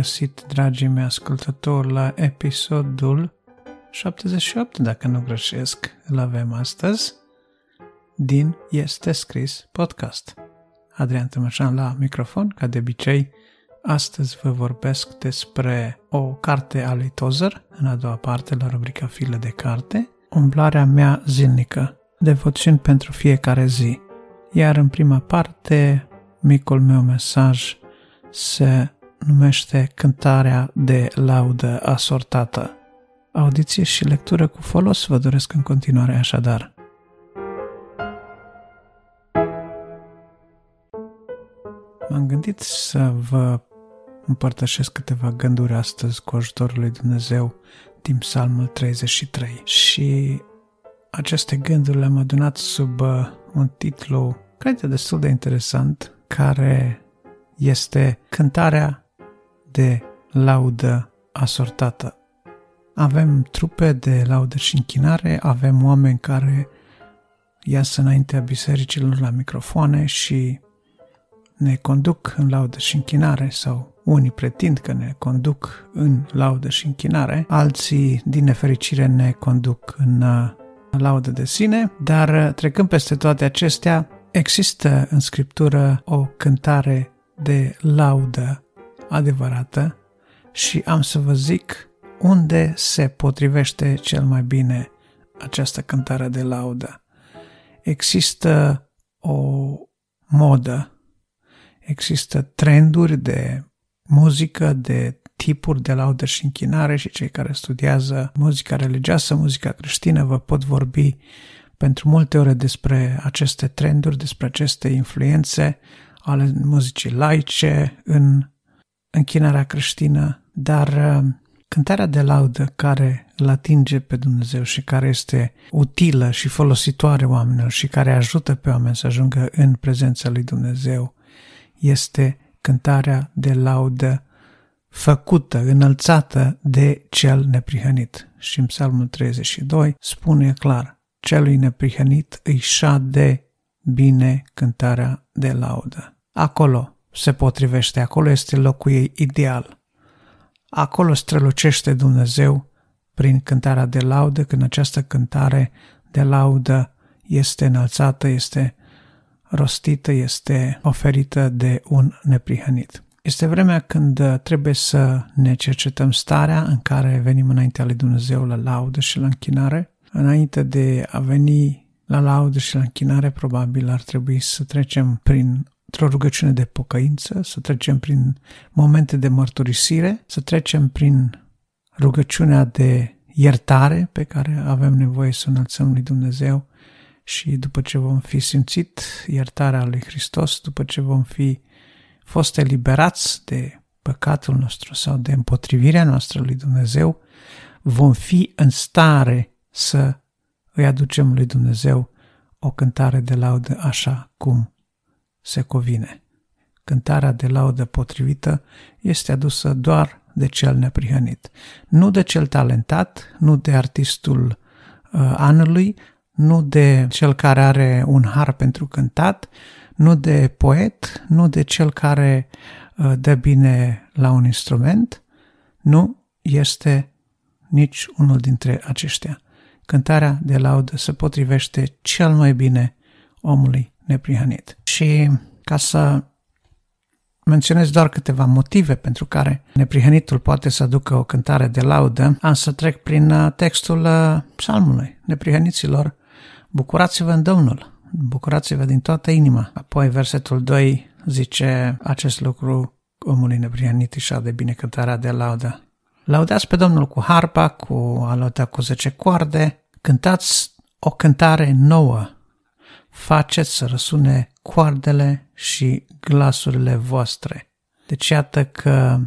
Bine v-am găsit, dragii mei ascultători, la episodul 78, dacă nu greșesc, îl avem astăzi, din Este Scris Podcast. Adrian Tămășan la microfon, ca de obicei, astăzi vă vorbesc despre o carte a lui Tozer, în a doua parte, la rubrica File de carte, umblarea mea zilnică, devoțiuni pentru fiecare zi. Iar în prima parte, micul meu mesaj se numește Cântarea de laudă asortată. Audiție și lectură cu folos vă doresc în continuare așadar. M-am gândit să vă împărtășesc câteva gânduri astăzi cu ajutorul lui Dumnezeu din Psalmul 33 și aceste gânduri le-am adunat sub uh, un titlu, cred destul de interesant, care este Cântarea de laudă asortată. Avem trupe de laudă și închinare, avem oameni care ies înaintea bisericilor la microfoane și ne conduc în laudă și închinare sau unii pretind că ne conduc în laudă și închinare, alții, din nefericire, ne conduc în uh, laudă de sine, dar uh, trecând peste toate acestea, există în Scriptură o cântare de laudă adevărată și am să vă zic unde se potrivește cel mai bine această cântare de laudă. Există o modă, există trenduri de muzică, de tipuri de laudă și închinare și cei care studiază muzica religioasă, muzica creștină, vă pot vorbi pentru multe ore despre aceste trenduri, despre aceste influențe ale muzicii laice în închinarea creștină, dar uh, cântarea de laudă care îl atinge pe Dumnezeu și care este utilă și folositoare oamenilor și care ajută pe oameni să ajungă în prezența lui Dumnezeu este cântarea de laudă făcută, înălțată de cel neprihănit. Și în Psalmul 32 spune clar, celui neprihănit îi șade bine cântarea de laudă. Acolo se potrivește, acolo este locul ei ideal. Acolo strălucește Dumnezeu prin cântarea de laudă, când această cântare de laudă este înălțată, este rostită, este oferită de un neprihănit. Este vremea când trebuie să ne cercetăm starea în care venim înaintea lui Dumnezeu la laudă și la închinare. Înainte de a veni la laudă și la închinare, probabil ar trebui să trecem prin într-o rugăciune de pocăință, să trecem prin momente de mărturisire, să trecem prin rugăciunea de iertare pe care avem nevoie să înălțăm lui Dumnezeu și după ce vom fi simțit iertarea lui Hristos, după ce vom fi fost eliberați de păcatul nostru sau de împotrivirea noastră lui Dumnezeu, vom fi în stare să îi aducem lui Dumnezeu o cântare de laudă așa cum se covine. Cântarea de laudă potrivită este adusă doar de cel neprihănit, nu de cel talentat, nu de artistul uh, anului, nu de cel care are un har pentru cântat, nu de poet, nu de cel care uh, dă bine la un instrument, nu este nici unul dintre aceștia. Cântarea de laudă se potrivește cel mai bine omului neprihănit. Și ca să menționez doar câteva motive pentru care neprihănitul poate să aducă o cântare de laudă, am să trec prin uh, textul uh, psalmului. Neprihăniților, bucurați-vă în Domnul, bucurați-vă din toată inima. Apoi versetul 2 zice acest lucru omului neprihănit și de bine cântarea de laudă. Laudați pe Domnul cu harpa, cu alota cu zece coarde, cântați o cântare nouă faceți să răsune coardele și glasurile voastre. Deci iată că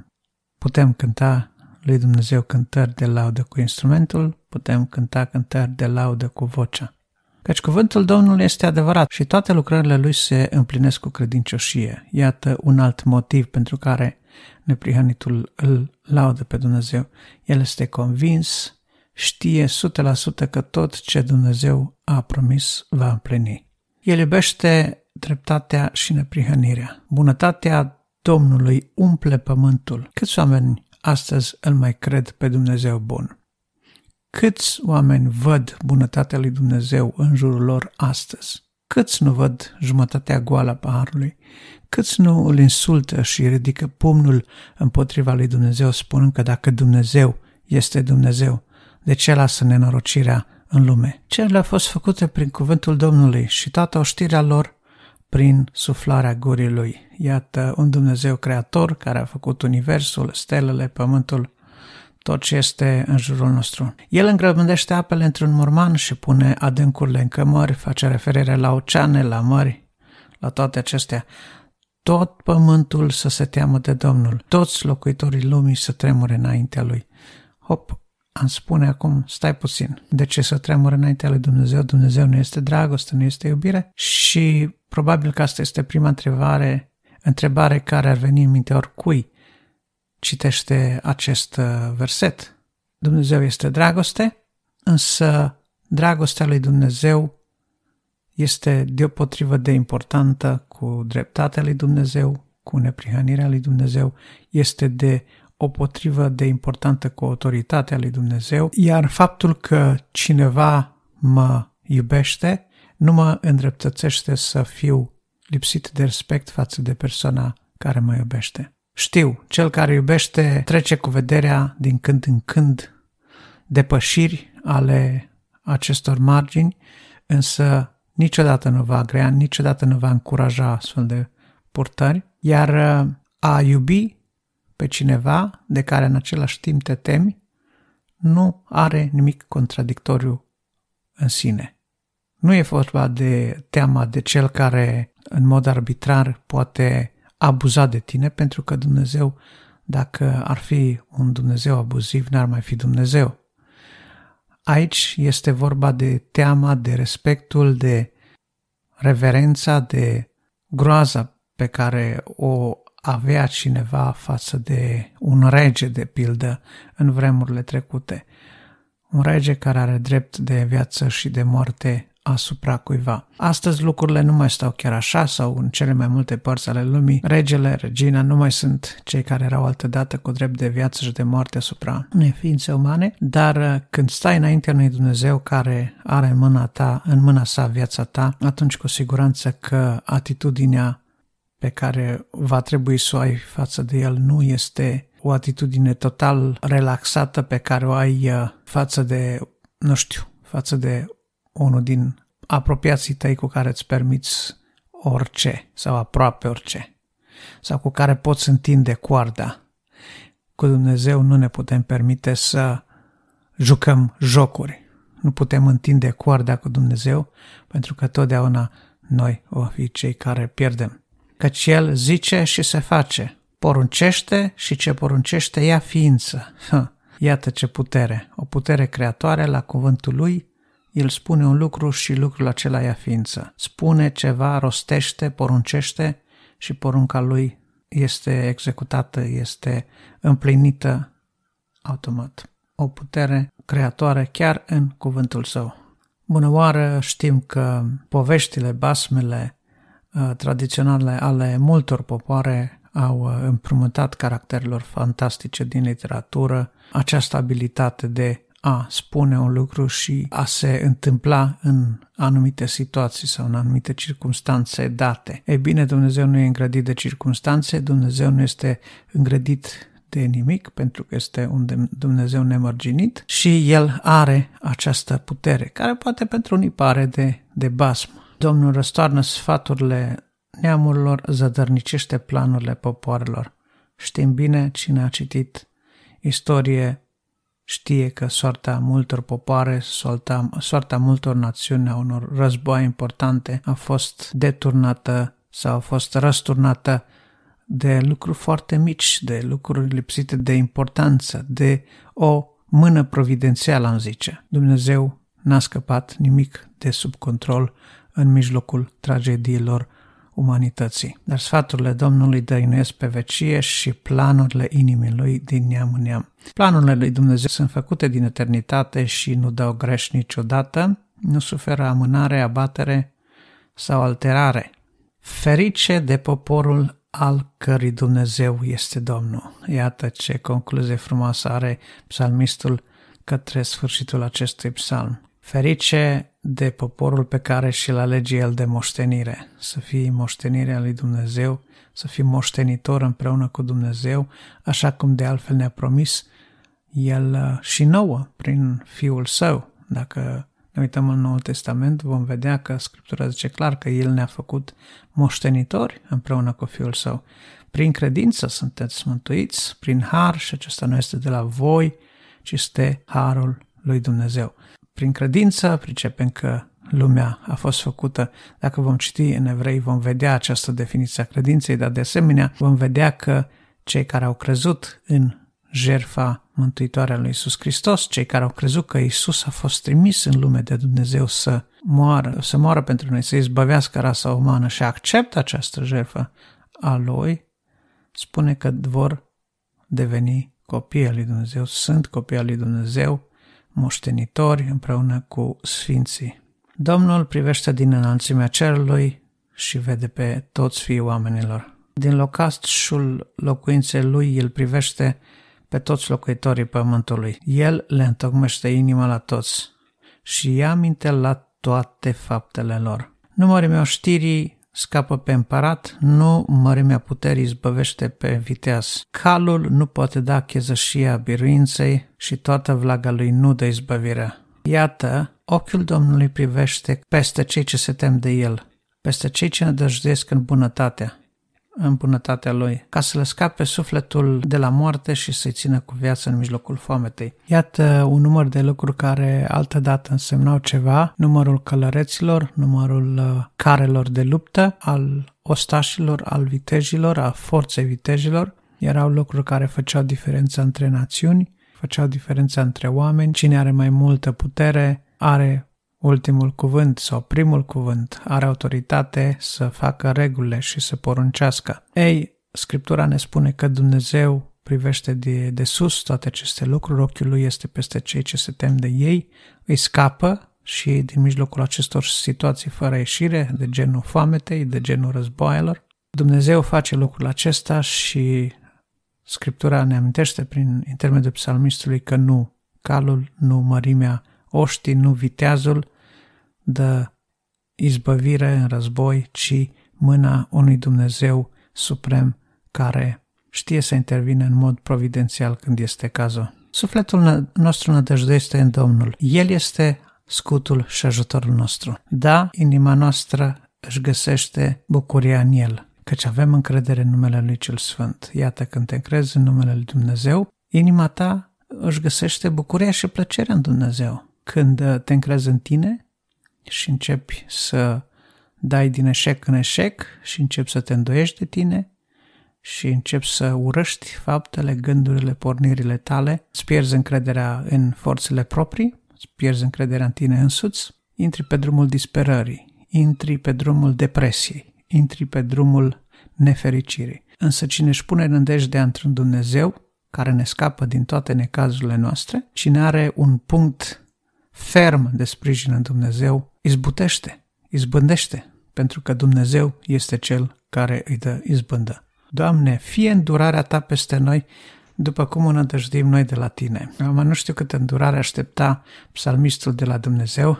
putem cânta lui Dumnezeu cântări de laudă cu instrumentul, putem cânta cântări de laudă cu vocea. Căci cuvântul Domnului este adevărat și toate lucrările lui se împlinesc cu credincioșie. Iată un alt motiv pentru care neprihănitul îl laudă pe Dumnezeu. El este convins, știe 100% că tot ce Dumnezeu a promis va împlini. El iubește dreptatea și neprihănirea. Bunătatea Domnului umple pământul. Câți oameni astăzi îl mai cred pe Dumnezeu bun? Câți oameni văd bunătatea lui Dumnezeu în jurul lor astăzi? Câți nu văd jumătatea goală a paharului? Câți nu îl insultă și ridică pumnul împotriva lui Dumnezeu spunând că dacă Dumnezeu este Dumnezeu, de ce lasă nenorocirea în lume? Cerurile au fost făcute prin cuvântul Domnului și toată oștirea lor prin suflarea gurii lui. Iată un Dumnezeu creator care a făcut universul, stelele, pământul, tot ce este în jurul nostru. El îngrămândește apele într-un morman și pune adâncurile în cămări, face referire la oceane, la mări, la toate acestea. Tot pământul să se teamă de Domnul, toți locuitorii lumii să tremure înaintea lui. Hop, am spune acum, stai puțin, de ce să tremure înaintea lui Dumnezeu? Dumnezeu nu este dragoste, nu este iubire? Și probabil că asta este prima întrebare, întrebare care ar veni în minte oricui citește acest uh, verset. Dumnezeu este dragoste, însă dragostea lui Dumnezeu este deopotrivă de importantă cu dreptatea lui Dumnezeu, cu neprihănirea lui Dumnezeu, este de o potrivă de importantă cu autoritatea lui Dumnezeu, iar faptul că cineva mă iubește nu mă îndreptățește să fiu lipsit de respect față de persoana care mă iubește. Știu, cel care iubește trece cu vederea din când în când depășiri ale acestor margini, însă niciodată nu va agrea, niciodată nu va încuraja astfel de purtări, iar uh, a iubi pe cineva de care în același timp te temi, nu are nimic contradictoriu în sine. Nu e vorba de teama de cel care în mod arbitrar poate abuza de tine, pentru că Dumnezeu, dacă ar fi un Dumnezeu abuziv, n-ar mai fi Dumnezeu. Aici este vorba de teama, de respectul, de reverența, de groaza pe care o avea cineva față de un rege, de pildă, în vremurile trecute. Un rege care are drept de viață și de moarte asupra cuiva. Astăzi lucrurile nu mai stau chiar așa sau în cele mai multe părți ale lumii, regele, regina nu mai sunt cei care erau altădată cu drept de viață și de moarte asupra unei ființe umane, dar uh, când stai înaintea unui Dumnezeu care are în mâna ta, în mâna sa viața ta, atunci cu siguranță că atitudinea pe care va trebui să o ai față de el nu este o atitudine total relaxată pe care o ai uh, față de, nu știu, față de unul din apropiații tăi cu care îți permiți orice sau aproape orice sau cu care poți întinde coarda. Cu Dumnezeu nu ne putem permite să jucăm jocuri. Nu putem întinde coarda cu Dumnezeu pentru că totdeauna noi o fi cei care pierdem. Căci El zice și se face, poruncește și ce poruncește ia ființă. Iată ce putere, o putere creatoare la cuvântul Lui el spune un lucru și lucrul acela ia ființă. Spune ceva, rostește, poruncește și porunca lui este executată, este împlinită automat. O putere creatoare chiar în cuvântul său. Bună oară, știm că poveștile, basmele uh, tradiționale ale multor popoare au uh, împrumutat caracterelor fantastice din literatură această abilitate de a spune un lucru și a se întâmpla în anumite situații sau în anumite circunstanțe date. Ei bine, Dumnezeu nu e îngrădit de circunstanțe, Dumnezeu nu este îngrădit de nimic, pentru că este un Dumnezeu nemărginit și El are această putere, care poate pentru unii pare de, de basm. Domnul răstoarnă sfaturile neamurilor, zădărnicește planurile popoarelor. Știm bine cine a citit istorie Știe că soarta multor popoare, soarta, soarta multor națiuni a unor războaie importante a fost deturnată sau a fost răsturnată de lucruri foarte mici, de lucruri lipsite de importanță, de o mână providențială, am zice. Dumnezeu n-a scăpat nimic de sub control în mijlocul tragediilor umanității. Dar sfaturile Domnului dăinuiesc pe vecie și planurile inimii lui din neam în neam. Planurile lui Dumnezeu sunt făcute din eternitate și nu dau greș niciodată, nu suferă amânare, abatere sau alterare. Ferice de poporul al cărui Dumnezeu este Domnul. Iată ce concluzie frumoasă are psalmistul către sfârșitul acestui psalm. Ferice de poporul pe care și-l alege el de moștenire, să fii moștenirea lui Dumnezeu, să fii moștenitor împreună cu Dumnezeu, așa cum de altfel ne-a promis el uh, și nouă prin Fiul Său. Dacă ne uităm în Noul Testament, vom vedea că Scriptura zice clar că El ne-a făcut moștenitori împreună cu Fiul Său. Prin credință sunteți mântuiți, prin har, și acesta nu este de la voi, ci este harul lui Dumnezeu. Prin credință pricepem că lumea a fost făcută. Dacă vom citi în evrei, vom vedea această definiție a credinței, dar de asemenea vom vedea că cei care au crezut în jerfa mântuitoare a lui Isus Hristos, cei care au crezut că Isus a fost trimis în lume de Dumnezeu să moară, să moară pentru noi, să izbăvească rasa umană și acceptă această jerfă a lui, spune că vor deveni copii al lui Dumnezeu, sunt copii al lui Dumnezeu, moștenitori împreună cu sfinții. Domnul privește din înălțimea cerului și vede pe toți fiii oamenilor. Din locașul locuinței lui, el privește pe toți locuitorii pământului. El le întocmește inima la toți și ia minte la toate faptele lor. Nu mărimea știrii scapă pe împărat, nu mărimea puterii zbăvește pe viteaz. Calul nu poate da chezășia biruinței și toată vlaga lui nu dă izbăvirea. Iată, ochiul Domnului privește peste cei ce se tem de el, peste cei ce nădăjduiesc în bunătatea în bunătatea lui, ca să le scape sufletul de la moarte și să-i țină cu viață în mijlocul foametei. Iată un număr de lucruri care altădată însemnau ceva, numărul călăreților, numărul uh, carelor de luptă, al ostașilor, al vitejilor, a forței vitejilor, erau lucruri care făceau diferența între națiuni, făceau diferența între oameni, cine are mai multă putere are ultimul cuvânt sau primul cuvânt are autoritate să facă regulile și să poruncească. Ei, Scriptura ne spune că Dumnezeu privește de, de sus toate aceste lucruri, ochiul lui este peste cei ce se tem de ei, îi scapă și din mijlocul acestor situații fără ieșire, de genul foametei, de genul războaielor. Dumnezeu face lucrul acesta și Scriptura ne amintește prin intermediul psalmistului că nu calul, nu mărimea oștii, nu viteazul, dă izbăvire în război, ci mâna unui Dumnezeu suprem care știe să intervine în mod providențial când este cazul. Sufletul nostru nădăjduiește în Domnul. El este scutul și ajutorul nostru. Da, inima noastră își găsește bucuria în El, căci avem încredere în numele Lui Cel Sfânt. Iată, când te încrezi în numele Lui Dumnezeu, inima ta își găsește bucuria și plăcerea în Dumnezeu. Când te încrezi în tine, și începi să dai din eșec în eșec și începi să te îndoiești de tine și începi să urăști faptele, gândurile, pornirile tale, îți pierzi încrederea în forțele proprii, îți pierzi încrederea în tine însuți, intri pe drumul disperării, intri pe drumul depresiei, intri pe drumul nefericirii. Însă cine își pune nădejdea într-un Dumnezeu, care ne scapă din toate necazurile noastre, cine are un punct ferm de sprijin în Dumnezeu, izbutește, izbândește, pentru că Dumnezeu este Cel care îi dă izbândă. Doamne, fie îndurarea Ta peste noi, după cum înădăjduim noi de la Tine. Am nu știu câtă îndurare aștepta psalmistul de la Dumnezeu,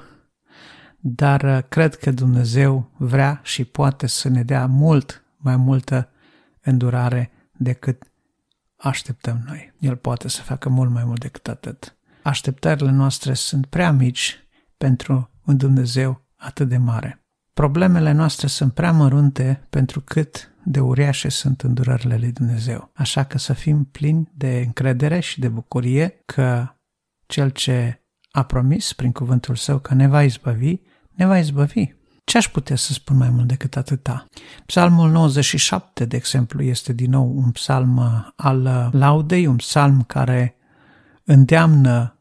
dar uh, cred că Dumnezeu vrea și poate să ne dea mult mai multă îndurare decât așteptăm noi. El poate să facă mult mai mult decât atât. Așteptările noastre sunt prea mici pentru un Dumnezeu atât de mare. Problemele noastre sunt prea mărunte pentru cât de uriașe sunt îndurările lui Dumnezeu. Așa că să fim plini de încredere și de bucurie că Cel ce a promis prin cuvântul Său că ne va izbăvi, ne va izbăvi. Ce aș putea să spun mai mult decât atâta? Psalmul 97, de exemplu, este din nou un psalm al laudei, un psalm care îndeamnă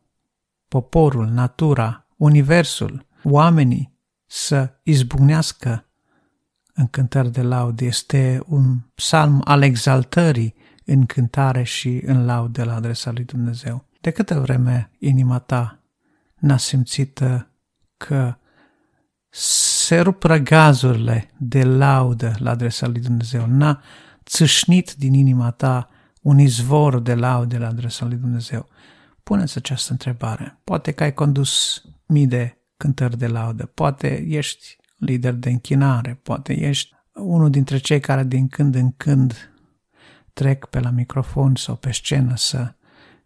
poporul, natura, universul, oamenii să izbucnească în cântări de laudă. Este un psalm al exaltării în cântare și în laudă la adresa lui Dumnezeu. De câtă vreme inima ta n-a simțit că se rup răgazurile de laudă la adresa lui Dumnezeu, n-a țâșnit din inima ta un izvor de laude la adresa lui Dumnezeu? Puneți această întrebare. Poate că ai condus mii de cântări de laudă, poate ești lider de închinare, poate ești unul dintre cei care din când în când trec pe la microfon sau pe scenă să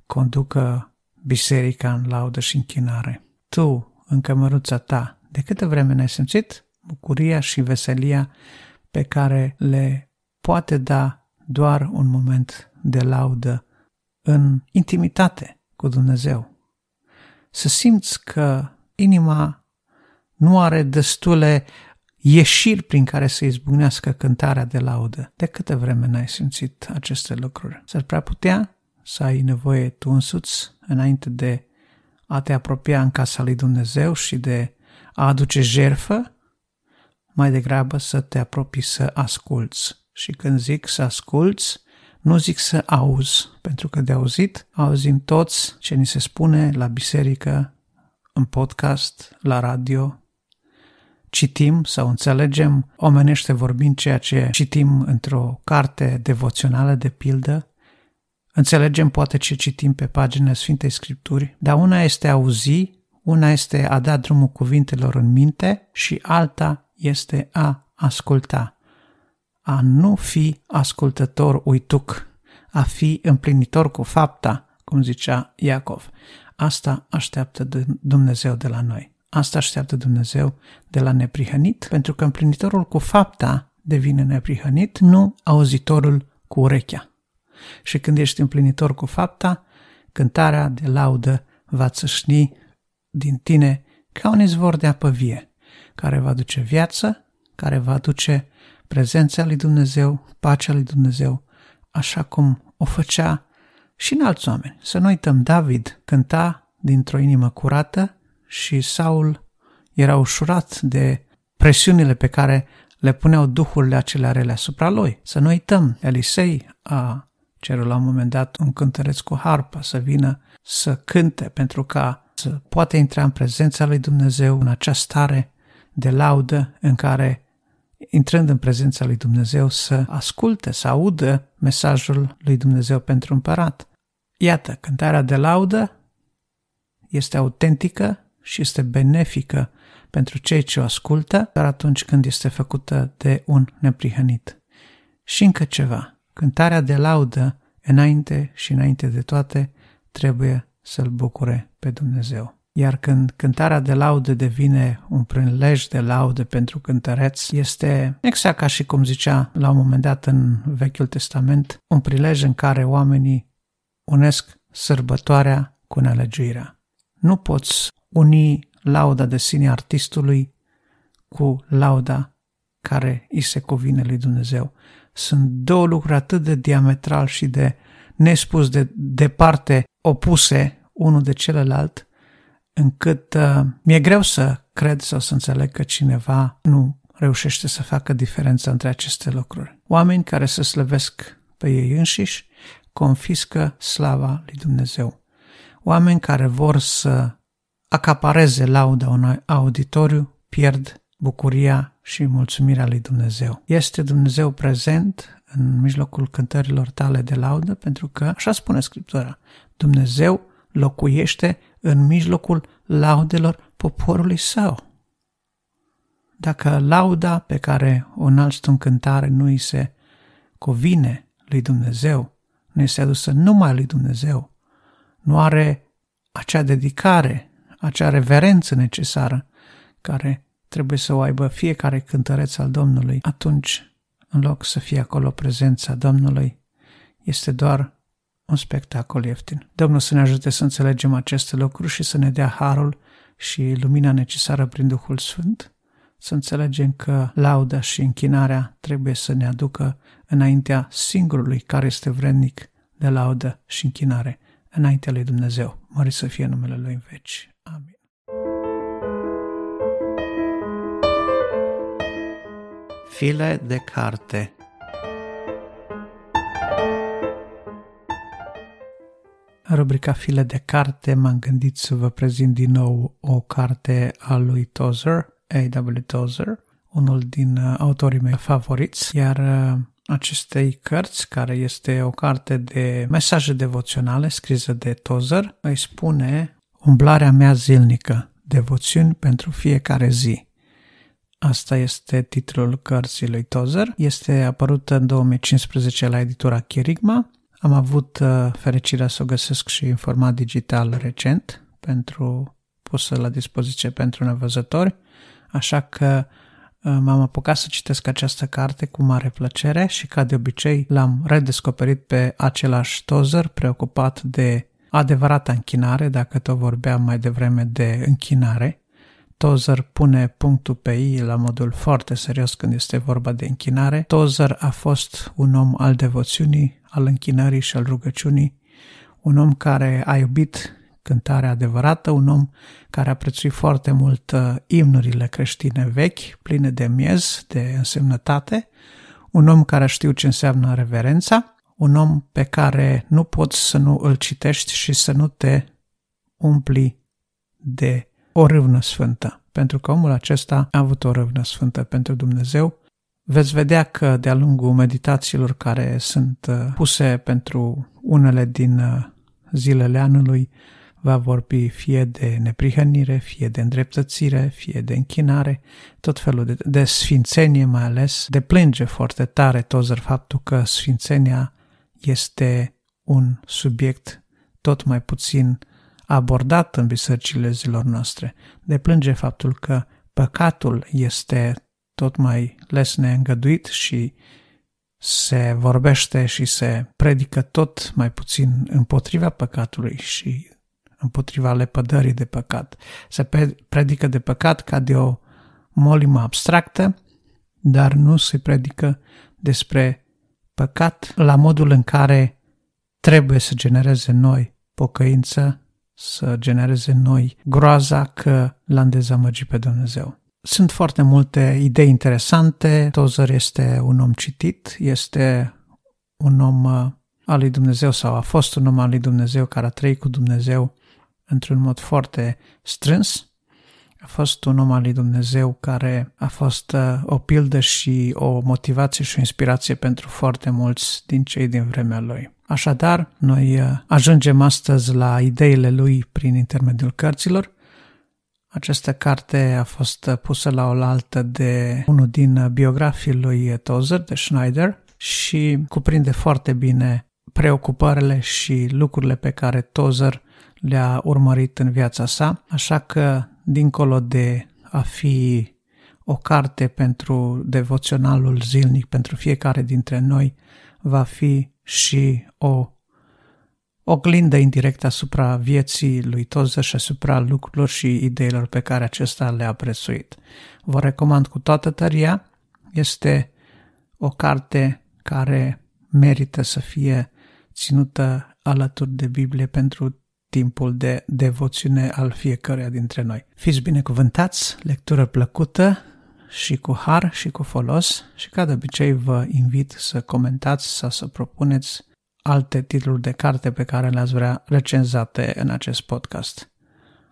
conducă biserica în laudă și închinare. Tu, în cămăruța ta, de câte vreme n-ai simțit bucuria și veselia pe care le poate da doar un moment de laudă în intimitate cu Dumnezeu. Să simți că inima nu are destule ieșiri prin care să izbucnească cântarea de laudă. De câte vreme n-ai simțit aceste lucruri? S-ar prea putea să ai nevoie tu însuți înainte de a te apropia în casa lui Dumnezeu și de a aduce jerfă, mai degrabă să te apropii să asculți. Și când zic să asculți, nu zic să auzi, pentru că de auzit auzim toți ce ni se spune la biserică, în podcast, la radio, citim sau înțelegem omenește vorbind ceea ce citim într-o carte devoțională de pildă, înțelegem poate ce citim pe paginile Sfintei Scripturi, dar una este a auzi, una este a da drumul cuvintelor în minte și alta este a asculta. A nu fi ascultător uituc, a fi împlinitor cu fapta, cum zicea Iacov. Asta așteaptă Dumnezeu de la noi. Asta așteaptă Dumnezeu de la neprihănit, pentru că împlinitorul cu fapta devine neprihănit, nu auzitorul cu urechea. Și când ești împlinitor cu fapta, cântarea de laudă va țâșni din tine ca un izvor de apă vie, care va duce viață, care va duce prezența lui Dumnezeu, pacea lui Dumnezeu, așa cum o făcea și în alți oameni. Să nu uităm, David cânta dintr-o inimă curată și Saul era ușurat de presiunile pe care le puneau duhurile acelea rele asupra lui. Să nu uităm, Elisei a cerut la un moment dat un cântăreț cu harpa să vină să cânte pentru ca să poată intra în prezența lui Dumnezeu în acea stare de laudă în care intrând în prezența lui Dumnezeu să asculte, să audă mesajul lui Dumnezeu pentru împărat. Iată, cântarea de laudă este autentică și este benefică pentru cei ce o ascultă, dar atunci când este făcută de un neprihănit. Și încă ceva, cântarea de laudă, înainte și înainte de toate, trebuie să-L bucure pe Dumnezeu. Iar când cântarea de laudă devine un prilej de laudă pentru cântăreț, este exact ca și cum zicea la un moment dat în Vechiul Testament, un prilej în care oamenii unesc sărbătoarea cu nelegiuirea. Nu poți uni lauda de sine artistului cu lauda care îi se cuvine lui Dumnezeu. Sunt două lucruri atât de diametral și de nespus de departe opuse unul de celălalt, încât uh, mi-e greu să cred sau să înțeleg că cineva nu reușește să facă diferența între aceste lucruri. Oameni care se slăvesc pe ei înșiși confiscă slava lui Dumnezeu. Oameni care vor să acapareze lauda unui auditoriu, pierd bucuria și mulțumirea lui Dumnezeu. Este Dumnezeu prezent în mijlocul cântărilor tale de laudă, pentru că, așa spune Scriptura, Dumnezeu locuiește în mijlocul laudelor poporului său. Dacă lauda pe care o înalți în cântare nu îi se covine lui Dumnezeu, nu este adusă numai lui Dumnezeu, nu are acea dedicare acea reverență necesară care trebuie să o aibă fiecare cântăreț al Domnului, atunci, în loc să fie acolo prezența Domnului, este doar un spectacol ieftin. Domnul să ne ajute să înțelegem aceste lucruri și să ne dea harul și lumina necesară prin Duhul Sfânt, să înțelegem că lauda și închinarea trebuie să ne aducă înaintea singurului care este vrednic de laudă și închinare, înaintea lui Dumnezeu. Mări să fie numele Lui în veci. Amin. File de carte rubrica File de carte m-am gândit să vă prezint din nou o carte a lui Tozer, A.W. Tozer, unul din uh, autorii mei favoriți, iar uh, acestei cărți, care este o carte de mesaje devoționale scrisă de Tozer, îi spune Umblarea mea zilnică, devoțiuni pentru fiecare zi. Asta este titlul cărții lui Tozer. Este apărută în 2015 la editura Chirigma. Am avut uh, fericirea să o găsesc și în format digital recent, pentru pusă la dispoziție pentru nevăzători, așa că uh, m-am apucat să citesc această carte cu mare plăcere și ca de obicei l-am redescoperit pe același Tozer preocupat de adevărata închinare, dacă tot vorbeam mai devreme de închinare, Tozer pune punctul pe I la modul foarte serios când este vorba de închinare. Tozer a fost un om al devoțiunii, al închinării și al rugăciunii, un om care a iubit cântarea adevărată, un om care a prețuit foarte mult uh, imnurile creștine vechi, pline de miez, de însemnătate, un om care a știut ce înseamnă reverența, un om pe care nu poți să nu îl citești și să nu te umpli de o râvnă sfântă, pentru că omul acesta a avut o râvnă sfântă pentru Dumnezeu. Veți vedea că de-a lungul meditațiilor care sunt uh, puse pentru unele din uh, zilele anului, va vorbi fie de neprihănire, fie de îndreptățire, fie de închinare, tot felul de, de sfințenie mai ales. Deplânge foarte tare Tozer faptul că sfințenia este un subiect tot mai puțin abordat în bisericile zilor noastre. Deplânge faptul că păcatul este tot mai les neîngăduit și se vorbește și se predică tot mai puțin împotriva păcatului și împotriva lepădării de păcat. Se predică de păcat ca de o molimă abstractă, dar nu se predică despre păcat la modul în care trebuie să genereze noi pocăință, să genereze noi groaza că l-am dezamăgit pe Dumnezeu. Sunt foarte multe idei interesante. Tozer este un om citit, este un om uh, al lui Dumnezeu sau a fost un om al lui Dumnezeu care a trăit cu Dumnezeu într-un mod foarte strâns. A fost un om al lui Dumnezeu care a fost uh, o pildă și o motivație și o inspirație pentru foarte mulți din cei din vremea lui. Așadar, noi uh, ajungem astăzi la ideile lui prin intermediul cărților. Această carte a fost uh, pusă la oaltă de unul din biografii lui Tozer, de Schneider, și cuprinde foarte bine preocupările și lucrurile pe care Tozer le-a urmărit în viața sa, așa că, dincolo de a fi o carte pentru devoționalul zilnic pentru fiecare dintre noi, va fi și o oglindă indirectă asupra vieții lui Toză și asupra lucrurilor și ideilor pe care acesta le-a prețuit. Vă recomand cu toată tăria, este o carte care merită să fie ținută alături de Biblie pentru timpul de devoțiune al fiecăruia dintre noi. Fiți binecuvântați, lectură plăcută și cu har și cu folos și ca de obicei vă invit să comentați sau să propuneți alte titluri de carte pe care le-ați vrea recenzate în acest podcast.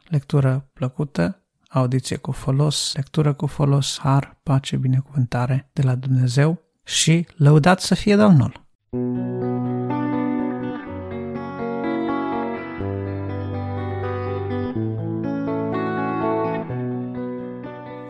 Lectură plăcută, audiție cu folos, lectură cu folos, har, pace, binecuvântare de la Dumnezeu și lăudat să fie Domnul!